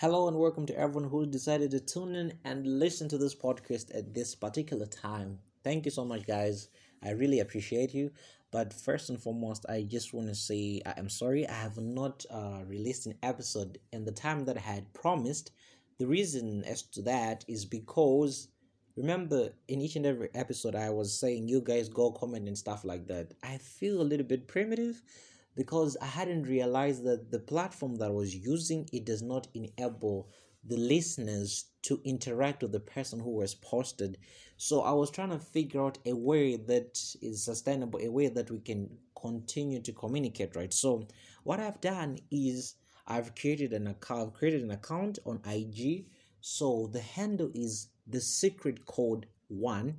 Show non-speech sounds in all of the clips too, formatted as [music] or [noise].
Hello and welcome to everyone who decided to tune in and listen to this podcast at this particular time. Thank you so much, guys. I really appreciate you. But first and foremost, I just want to say I am sorry I have not uh, released an episode in the time that I had promised. The reason as to that is because remember in each and every episode I was saying you guys go comment and stuff like that. I feel a little bit primitive because I hadn't realized that the platform that I was using it does not enable the listeners to interact with the person who was posted. So I was trying to figure out a way that is sustainable, a way that we can continue to communicate, right? So what I've done is I've created an account, I've created an account on IG. So the handle is the secret code one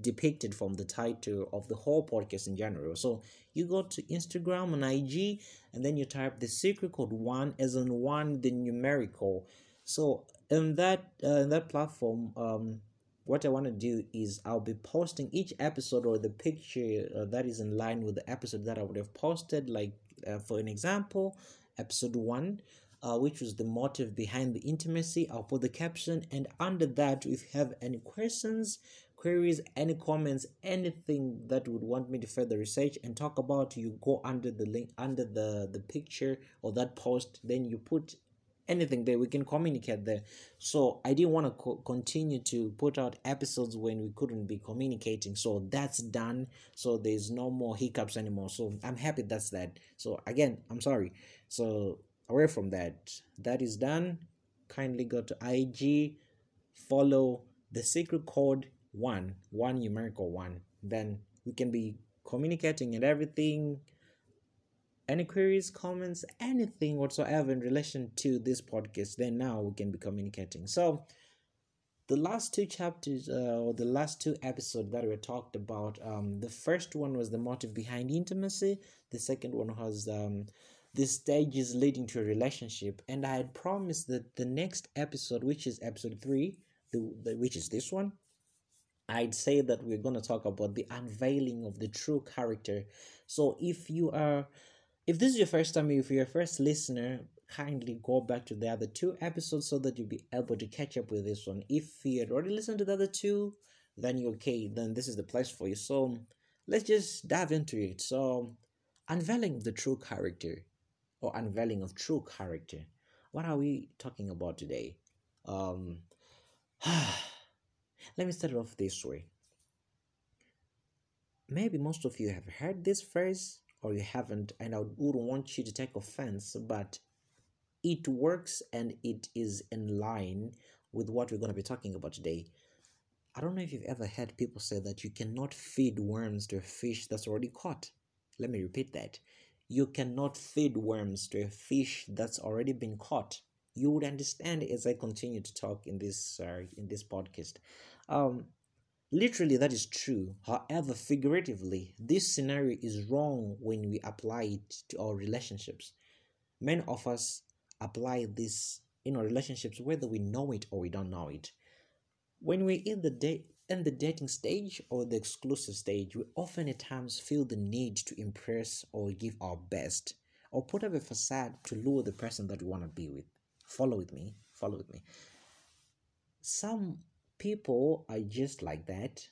depicted from the title of the whole podcast in general. So you go to Instagram and IG and then you type the secret code one as in one the numerical. So in that uh, in that platform, um, what I want to do is I'll be posting each episode or the picture uh, that is in line with the episode that I would have posted. Like uh, for an example, episode one. Uh, which was the motive behind the intimacy. I'll put the caption, and under that, if you have any questions, queries, any comments, anything that would want me to further research and talk about, you go under the link, under the, the picture or that post, then you put anything there. We can communicate there. So i didn't want to co- continue to put out episodes when we couldn't be communicating. So that's done. So there's no more hiccups anymore. So i'm happy that's that. So again i'm sorry. So away from that that is done. Kindly go to ig follow the secret code one, one numerical one, then we can be communicating and everything. Any queries, comments, anything whatsoever in relation to this podcast, then now we can be communicating. So, the last two chapters uh, or the last two episodes that we talked about um, the first one was the motive behind intimacy the second one was um, the stages leading to a relationship and i had promised that the next episode which is episode three the, the which is this one I'd say that we're going to talk about the unveiling of the true character. So if you are if this is your first time if you're a first listener, kindly go back to the other two episodes so that you'll be able to catch up with this one. If you had already listened to the other two, then you're okay, then this is the place for you. So let's just dive into it. So unveiling the true character or unveiling of true character. What are we talking about today? Um [sighs] Let me start off this way. Maybe most of you have heard this phrase or you haven't, and I wouldn't want you to take offense, but it works and it is in line with what we're going to be talking about today. I don't know if you've ever heard people say that you cannot feed worms to a fish that's already caught. Let me repeat that. You cannot feed worms to a fish that's already been caught. You would understand as I continue to talk in this uh, in this podcast. Um, literally, that is true. However, figuratively, this scenario is wrong when we apply it to our relationships. Many of us apply this in our relationships whether we know it or we don't know it. When we're in the date in the dating stage or the exclusive stage, we often at times feel the need to impress or give our best or put up a facade to lure the person that we want to be with. Follow with me. Follow with me. Some people are just like that.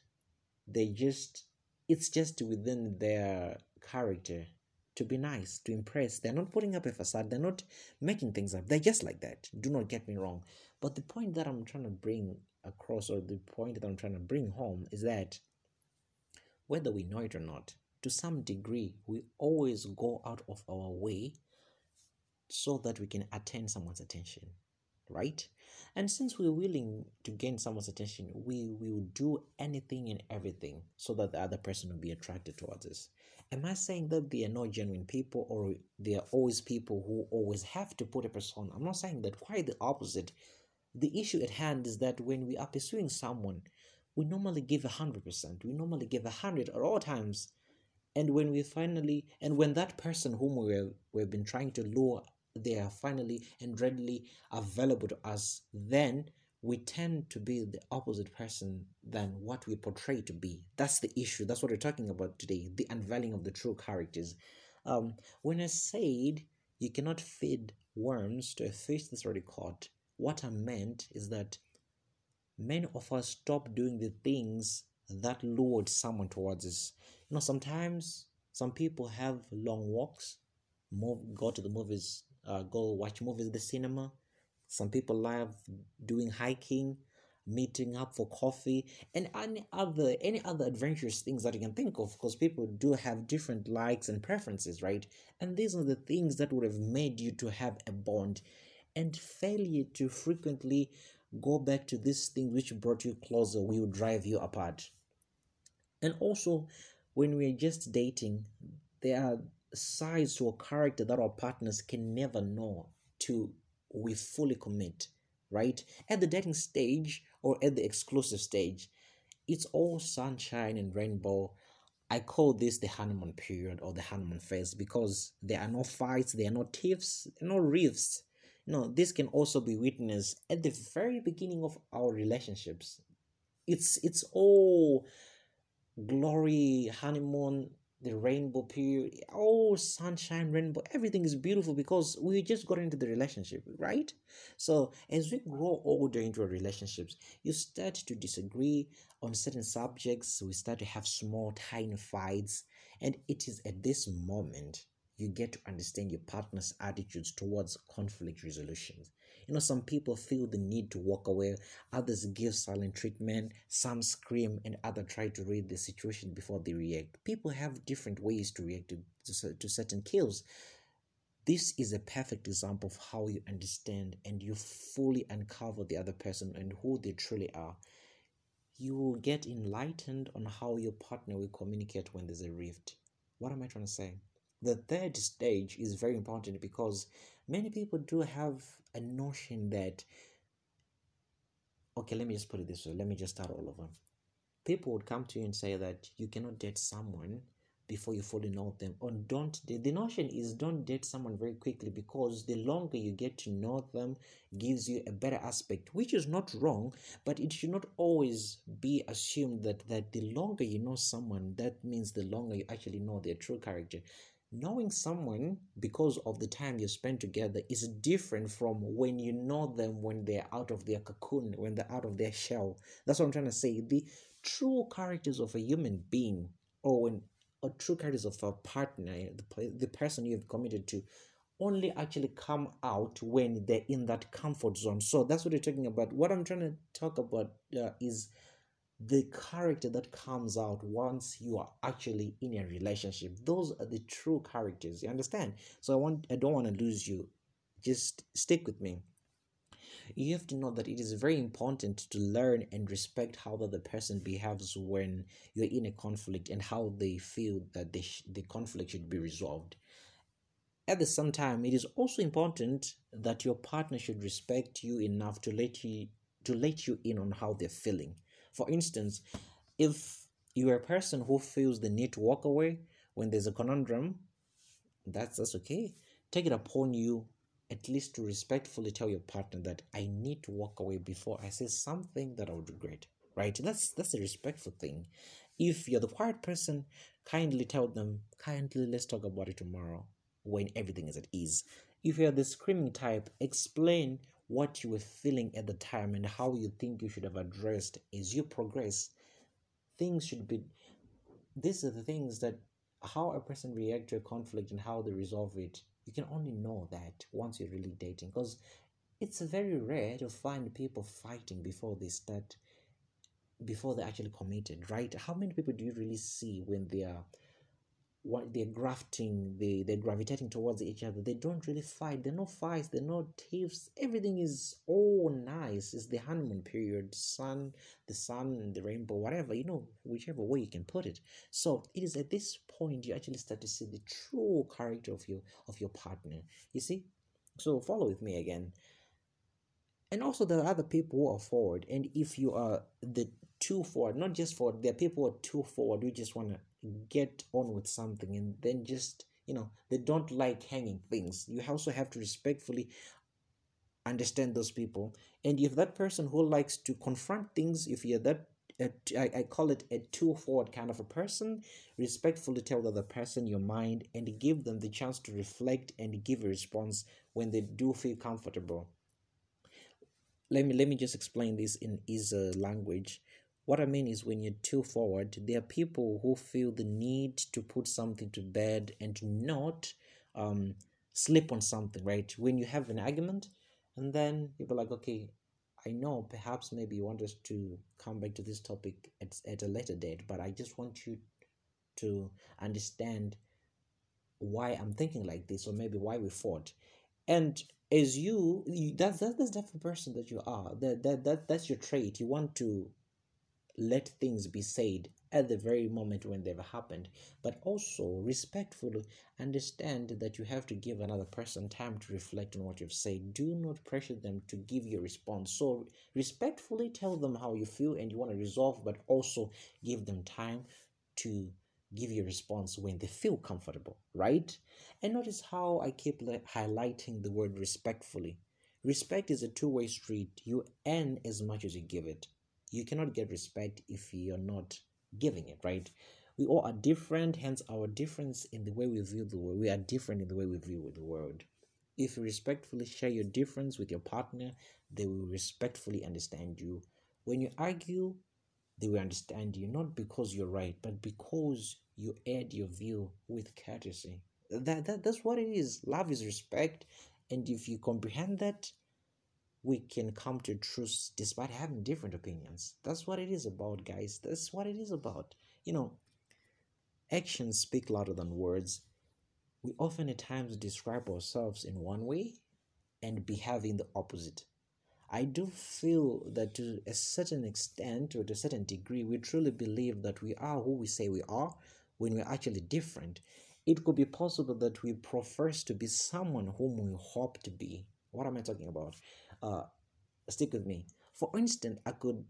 They just, it's just within their character to be nice, to impress. They're not putting up a facade, they're not making things up. They're just like that. Do not get me wrong. But the point that I'm trying to bring across, or the point that I'm trying to bring home, is that whether we know it or not, to some degree, we always go out of our way so that we can attain someone's attention right? And since we're willing to gain someone's attention, we, will do anything and everything so that the other person will be attracted towards us. Am I saying that they are not genuine people or they are always people who always have to put a persona? I'm not saying that, quite the opposite. The issue at hand is that when we are pursuing someone, we normally give a hundred percent. We normally give a hundred at all times. And when we finally, and when that person whom we we've been trying to lure they are finally and readily available to us, then we tend to be the opposite person than what we portray to be. That's the issue. That's what we're talking about today the unveiling of the true characters. Um, when I said you cannot feed worms to a fish that's already caught, what I meant is that many of us stop doing the things that lured someone towards us. You know, sometimes some people have long walks, move, go to the movies, uh, go watch movies at the cinema. Some people love doing hiking, meeting up for coffee, and any other any other adventurous things that you can think of. Because people do have different likes and preferences, right? And these are the things that would have made you to have a bond. And failure to frequently go back to this thing which brought you closer will drive you apart. And also, when we're just dating, there are sides to a character that our partners can never know to we fully commit, right? At the dating stage or at the exclusive stage, it's all sunshine and rainbow. I call this the honeymoon period or the honeymoon phase because there are no fights, there are no tiffs, no rifts. No, this can also be witnessed at the very beginning of our relationships. It's it's all glory, honeymoon, the rainbow period, oh sunshine, rainbow, everything is beautiful because we just got into the relationship, right? So as we grow older into our relationships, you start to disagree on certain subjects, we start to have small, tiny fights, and it is at this moment you get to understand your partner's attitudes towards conflict resolutions. You know, some people feel the need to walk away, others give silent treatment, some scream, and others try to read the situation before they react. People have different ways to react to, to, to certain kills. This is a perfect example of how you understand and you fully uncover the other person and who they truly are. You will get enlightened on how your partner will communicate when there's a rift. What am I trying to say? The third stage is very important because many people do have a notion that, okay, let me just put it this way, let me just start all over. People would come to you and say that you cannot date someone before you fully know them or don't the, the notion is don't date someone very quickly because the longer you get to know them gives you a better aspect which is not wrong but it should not always be assumed that that the longer you know someone that means the longer you actually know their true character knowing someone because of the time you spend together is different from when you know them when they're out of their cocoon, when they're out of their shell. That's what I'm trying to say. The true characters of a human being, or when or true characters of a partner, the, the person you've committed to, only actually come out when they're in that comfort zone. So that's what you're talking about. What I'm trying to talk about uh, is the character that comes out once you are actually in a relationship. Those are the true characters you understand? So i want i don't want to lose you. Just stick with me. You have to know that it is very important to learn and respect how the other person behaves when you're in a conflict and how they feel that they sh- the conflict should be resolved. At the same time it is also important that your partner should respect you enough to let you to let you in on how they're feeling for instance, if you're a person who feels the need to walk away when there's a conundrum, that's that's okay. Take it upon you at least to respectfully tell your partner that I need to walk away before I say something that I would regret. Right? That's that's a respectful thing. If you're the quiet person, kindly tell them, kindly let's talk about it tomorrow when everything is at ease. If you're the screaming type, explain what you were feeling at the time and how you think you should have addressed. As you progress things should be these are the things that how a person react to a conflict and how they resolve it you can only know that once you're really dating because it's very rare to find people fighting before they start before they're actually committed right? How many people do you really see when they are what they're grafting, they they're gravitating towards each other. They don't really fight. They're no fights. They're no tiffs. Everything is all nice. It's the honeymoon period, sun, the sun, the rainbow, whatever you know, whichever way you can put it. So it is at this point you actually start to see the true character of your of your partner. You see, so follow with me again. And also there are other people who are forward, and if you are the too forward, not just forward, there are people who are too forward who just want to get on with something and then just you know they don't like hanging things. You also have to respectfully understand those people. And if that person who likes to confront things if you're that uh, I, I call it a two forward kind of a person respectfully tell the other person your mind and give them the chance to reflect and give a response when they do feel comfortable. Let me let me just explain this in easier language what i mean is when you're too forward there are people who feel the need to put something to bed and not um sleep on something right? When you have an argument and then you're like okay i know perhaps maybe you want us to come back to this topic at, at a later date but i just want you to understand why i'm thinking like this or maybe why we fought. And as you, you that's that's the type of person that you are. That, that that that's your trait. You want to let things be said at the very moment when they've happened but also respectfully understand that you have to give another person time to reflect on what you've said do not pressure them to give you a response so respectfully tell them how you feel and you want to resolve but also give them time to give you a response when they feel comfortable right and notice how I keep highlighting the word respectfully. Respect is a two way street. You earn as much as you give it. You cannot get respect if you're not giving it, right? We all are different, hence our difference in the way we view the world. We are different in the way we view the world. If you respectfully share your difference with your partner, they will respectfully understand you. When you argue, they will understand you not because you're right, but because you add your view with courtesy that, that that's what it is love is respect and if you comprehend that we can come to truth despite having different opinions. That's what it is about guys. That's what it is about. You know actions speak louder than words. We often at times describe ourselves in one way and behave in the opposite. I do feel that to a certain extent or to a certain degree we truly believe that we are who we say we are when we're actually different. It could be possible that we profess to be someone whom we hope to be. What am I talking about? Uh, stick with me. For instance, I could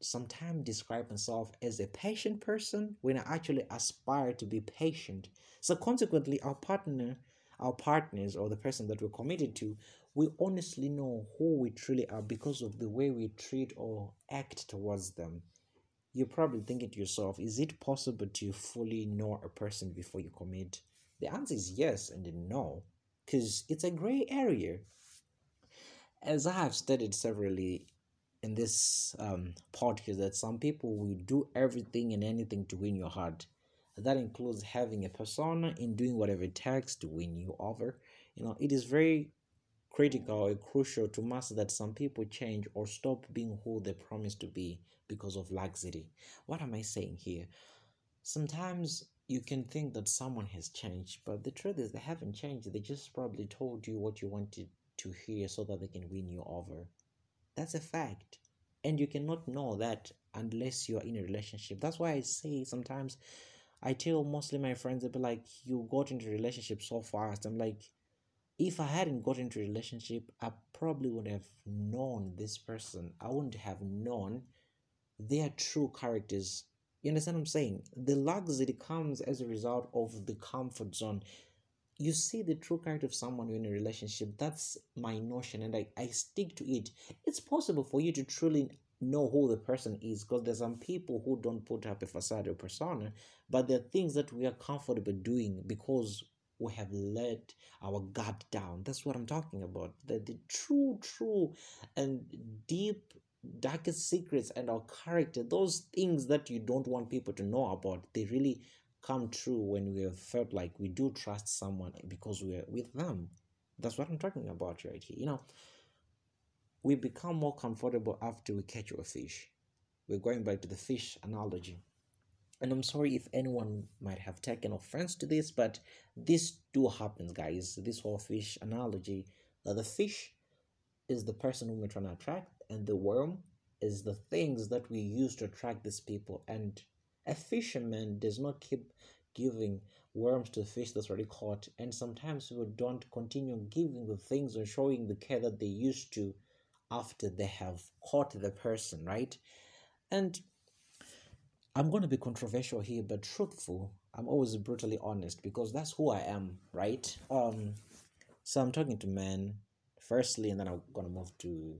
sometimes describe myself as a patient person when I actually aspire to be patient. So consequently, our partner, our partners, or the person that we're committed to, we honestly know who we truly are because of the way we treat or act towards them you're probably thinking to yourself, is it possible to fully know a person before you commit? The answer is yes and no, because it's a gray area. As I have stated severally in this um, podcast, that some people will do everything and anything to win your heart. That includes having a persona in doing whatever it takes to win you over. You know, it is very critical or crucial to master that some people change or stop being who they promise to be because of laxity. What am I saying here? Sometimes you can think that someone has changed, but the truth is they haven't changed. They just probably told you what you wanted to hear so that they can win you over. That's a fact. And you cannot know that unless you are in a relationship. That's why I say sometimes I tell mostly my friends, they'll be like, You got into a relationship so fast. I'm like, if I hadn't got into a relationship, I probably would have known this person. I wouldn't have known their true characters. You understand what I'm saying? The luxury comes as a result of the comfort zone. You see the true character of someone you're in a relationship. That's my notion, and I, I stick to it. It's possible for you to truly know who the person is because there's some people who don't put up a facade or persona, but there are things that we are comfortable doing because we have let our guard down. That's what I'm talking about. The, the true, true, and deep darkest secrets and our character, those things that you don't want people to know about, they really come true when we have felt like we do trust someone because we're with them. That's what I'm talking about right here. You know, we become more comfortable after we catch a fish. We're going back to the fish analogy. And I'm sorry if anyone might have taken offense to this, but this do happens, guys. This whole fish analogy. That the fish is the person whom we're trying to attract, and the worm is the things that we use to attract these people. And a fisherman does not keep giving worms to fish that's already caught, and sometimes people don't continue giving the things or showing the care that they used to after they have caught the person, right? And I'm going to be controversial here, but truthful. I'm always brutally honest because that's who I am, right? Um, so I'm talking to men firstly, and then I'm gonna move to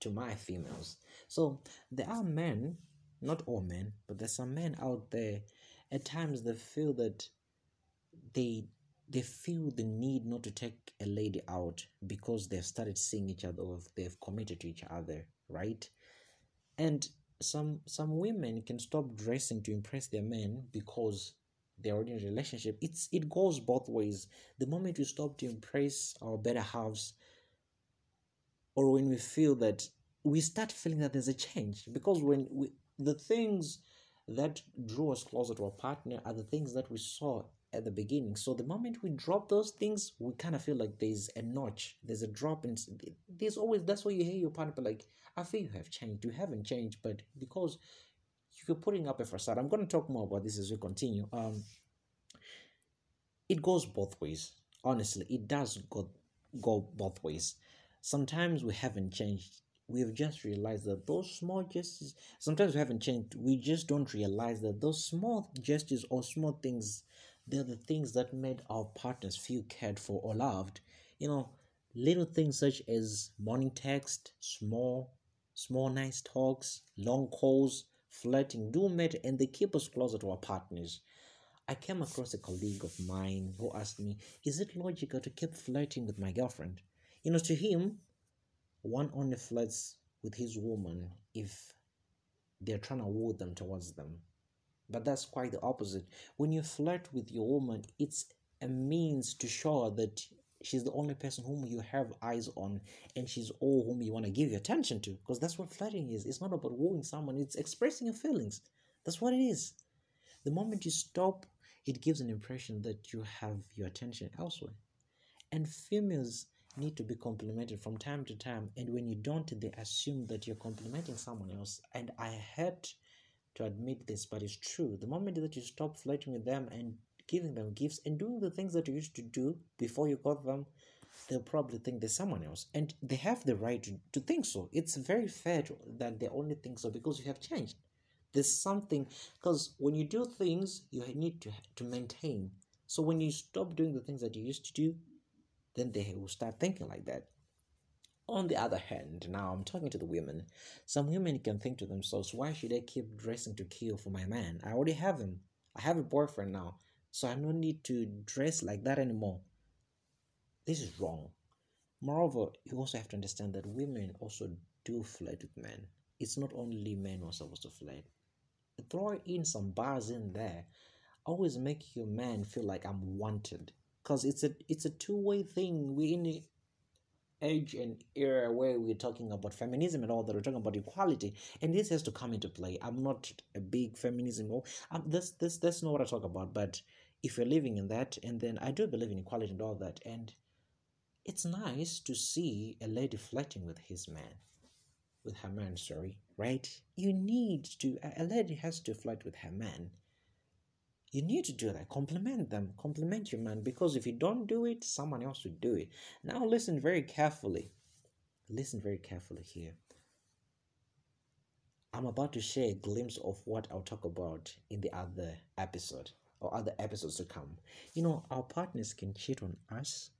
to my females. So there are men, not all men, but there's some men out there. At times they feel that they they feel the need not to take a lady out because they've started seeing each other or they've committed to each other, right? And some some women can stop dressing to impress their men because they're already in a relationship. It's it goes both ways. The moment we stop to impress our better halves, or when we feel that we start feeling that there's a change because when we the things that draw us closer to our partner are the things that we saw at the beginning. So the moment we drop those things, we kind of feel like there's a notch, there's a drop, and there's always that's why you hear your partner like, "I feel you have changed. You haven't changed, but because you're putting up a facade." I'm going to talk more about this as we continue. Um, it goes both ways. Honestly, it does go go both ways. Sometimes we haven't changed we've just realized that those small gestures sometimes we haven't changed we just don't realize that those small gestures or small things they're the things that made our partners feel cared for or loved. You know little things such as morning text small small nice talks long calls flirting do matter and they keep us closer to our partners. I came across a colleague of mine who asked me is it logical to keep flirting with my girlfriend? You know to him one only flirts with his woman if they're trying to woo them towards them. But that's quite the opposite. When you flirt with your woman, it's a means to show that she's the only person whom you have eyes on and she's all whom you want to give your attention to because that's what flirting is it's not about wooing someone it's expressing your feelings that's what it is the moment you stop it gives an impression that you have your attention elsewhere and females need to be complimented from time to time. And when you don't they assume that you're complimenting someone else. And i had to admit this but it's true. The moment that you stop flirting with them and giving them gifts and doing the things that you used to do before you got them they'll probably think there's someone else. And they have the right to, to think so. It's very fair to, that they only think so because you have changed. There's something because when you do things you need to to maintain. So when you stop doing the things that you used to do then they will start thinking like that. On the other hand, now I'm talking to the women. Some women can think to themselves, why should I keep dressing to kill for my man? I already have him. I have a boyfriend now, so I don't need to dress like that anymore. This is wrong. Moreover, you also have to understand that women also do flirt with men. It's not only men who are supposed to flirt. Throw in some bars in there. Always make your man feel like I'm wanted because it's a it's a two-way thing. We're in age and era where we're talking about feminism and all that we're talking about equality and this has to come into play. I'm not a big feminism or um, this this that's not what i talk about but if you're living in that and then i do believe in equality and all that and it's nice to see a lady flirting with his man with her man sorry right? You need to a lady has to flirt with her man you need to do that. Compliment them. Compliment your man. Because if you don't do it someone else will do it. Now listen very carefully. Listen very carefully here. I'm about to share a glimpse of what i'll talk about in the other episode or other episodes to come. You know our partners can cheat on us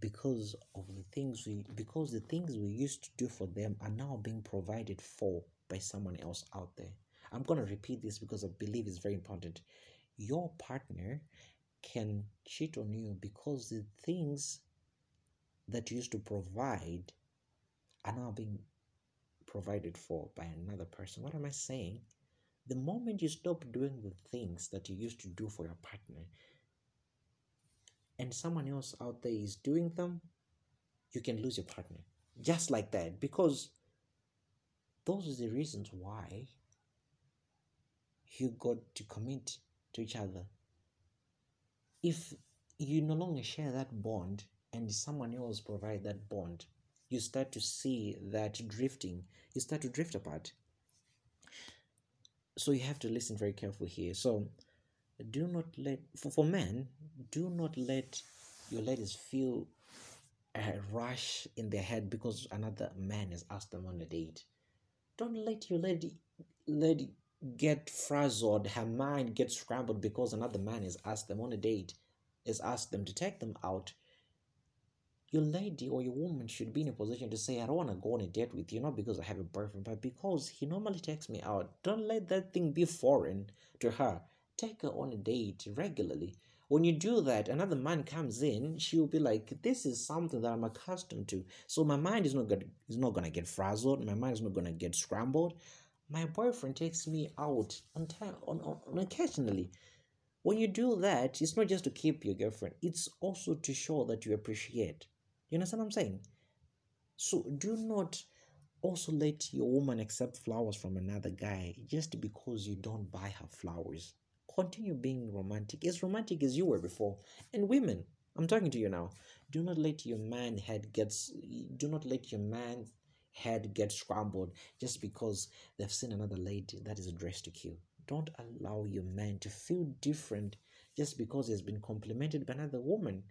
because of the things we because the things we used to do for them are now being provided for by someone else out there. I'm going to repeat this because i believe it's very important your partner can cheat on you because the things that you used to provide are now being provided for by another person. What am I saying? The moment you stop doing the things that you used to do for your partner and someone else out there is doing them, you can lose your partner. Just like that. Because those are the reasons why you got to commit to each other. If you no longer share that bond and someone else provide that bond, you start to see that drifting, you start to drift apart. So you have to listen very carefully here. So do not let for, for men, do not let your ladies feel a rush in their head because another man has asked them on a date. Don't let your lady lady get frazzled, her mind gets scrambled because another man has asked them on a date, has asked them to take them out. Your lady or your woman should be in a position to say, I don't want to go on a date with you, not because I have a boyfriend, but because he normally takes me out. Don't let that thing be foreign to her. Take her on a date regularly. when you do that, another man comes in, she'll be like, This is something that I'm accustomed to. So my mind is not gonna is not gonna get frazzled, my mind is not gonna get scrambled. My boyfriend takes me out on time on, on, on occasionally. When you do that, it's not just to keep your girlfriend, it's also to show that you appreciate. You understand what I'm saying? So do not also let your woman accept flowers from another guy just because you don't buy her flowers. Continue being romantic, as romantic as you were before. And women, I'm talking to you now. Do not let your man head gets do not let your man head get scrambled just because they've seen another lady that is dressed to kill. Don't allow your man to feel different just because he has been complimented by another woman.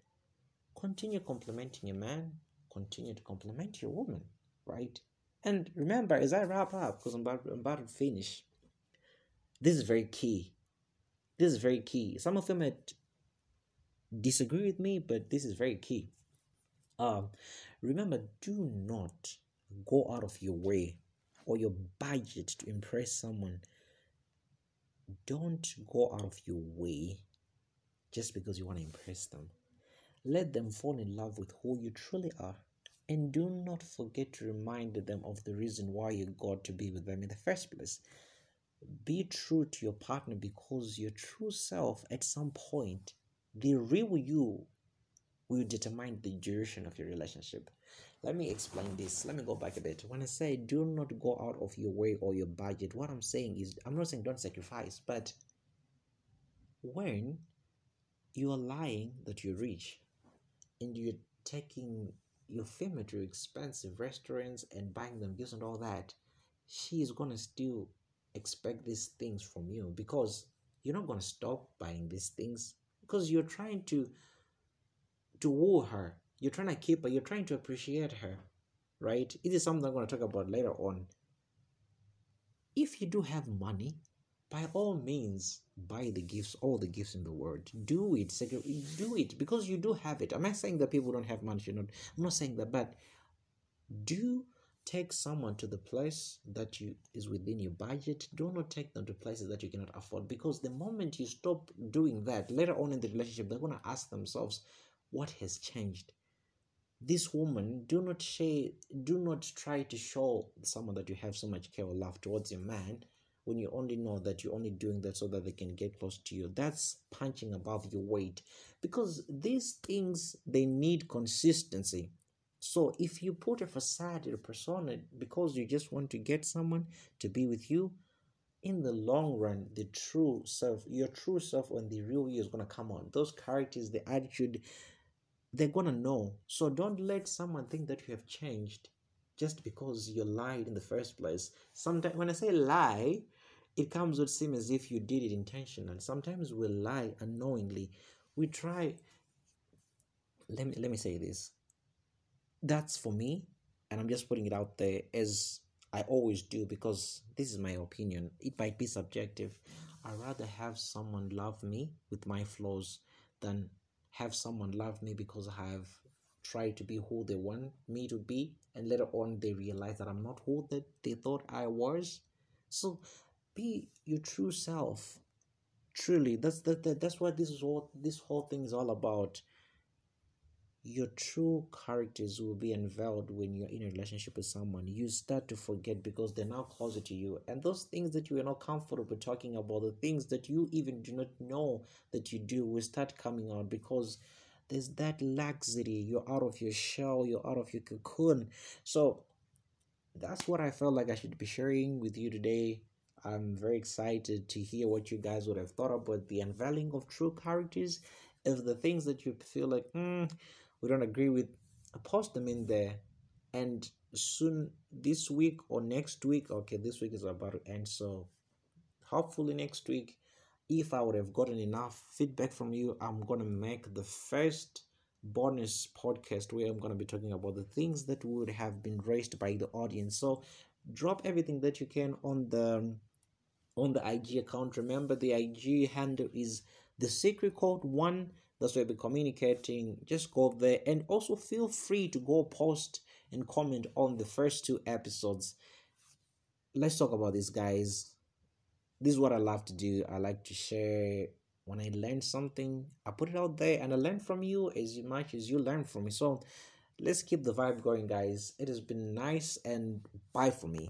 Continue complimenting your man, continue to compliment your woman, right? And remember, as I wrap up, because I'm about, I'm about to finish, this is very key. This is very key. Some of you might disagree with me, but this is very key. Um, remember, do not go out of your way or your budget to impress someone. Don't go out of your way just because you want to impress them. Let them fall in love with who you truly are. And do not forget to remind them of the reason why you got to be with them in the first place. Be true to your partner because your true self, at some point, the real you, will determine the duration of your relationship. Let me explain this. Let me go back a bit. When I say do not go out of your way or your budget, what I'm saying is, I'm not saying don't sacrifice, but when you are lying that you're rich and you're taking your female to expensive restaurants and buying them gifts and all that, she is gonna still expect these things from you because you're not gonna stop buying these things because you're trying to to woo her. You're trying to keep her. You're trying to appreciate her, right? It is something I'm gonna talk about later on. If you do have money, by all means buy the gifts all the gifts in the world do it do it because you do have it I'm i saying that people don't have money you not i'm not saying that but do take someone to the place that you is within your budget do not take them to places that you cannot afford because the moment you stop doing that later on in the relationship they're going to ask themselves what has changed this woman do not say do not try to show someone that you have so much care or love towards a man when you only know that you're only doing that so that they can get close to you. That's punching above your weight. Because these things they need consistency. So if you put a facade a persona because you just want to get someone to be with you in the long run the true self your true self and the real you is going to come on. Those characters the attitude they're to know so don't let someone think that you have changed just because you lied in the first place. Sometimes when I say lie, it comes with seem as if you did it intentionally. Sometimes we lie unknowingly. We try. Let me let me say this. That's for me, and I'm just putting it out there as I always do because this is my opinion. It might be subjective. I'd rather have someone love me with my flaws than have someone love me because I have tried to be who they want me to be and later on they realize that i'm not who that they thought i was. So be your true self. Truly that's that, that that's what this is what this whole thing is all about your true characters will be unveiled when you're in a relationship with someone. You start to forget because they're now closer to you. And those things that you are not comfortable talking about the things that you even do not know that you do will start coming out because there's that laxity you're out of your shell. You're out of your cocoon. So that's what i felt like i should be sharing with you today. I'm very excited to hear what you guys would have thought about the unveiling of true characters. If the things that you feel like mm, we don't agree with post them in there and soon this week or next week okay this week is about to end so hopefully next week if I would have gotten enough feedback from you, I'm to make the first bonus podcast where I'm to be talking about the things that would have been raised by the audience. So drop everything that you can on the on the IG account. Remember the IG handle is the secret code one. That's where we'll be communicating. Just go there and also feel free to go post and comment on the first two episodes. Let's talk about this, guys this is what I love to do. I like to share when I learn something, I put it out there and I learn from you as much as you learn from me. So let's keep the vibe going, guys. It has been nice and bye for me.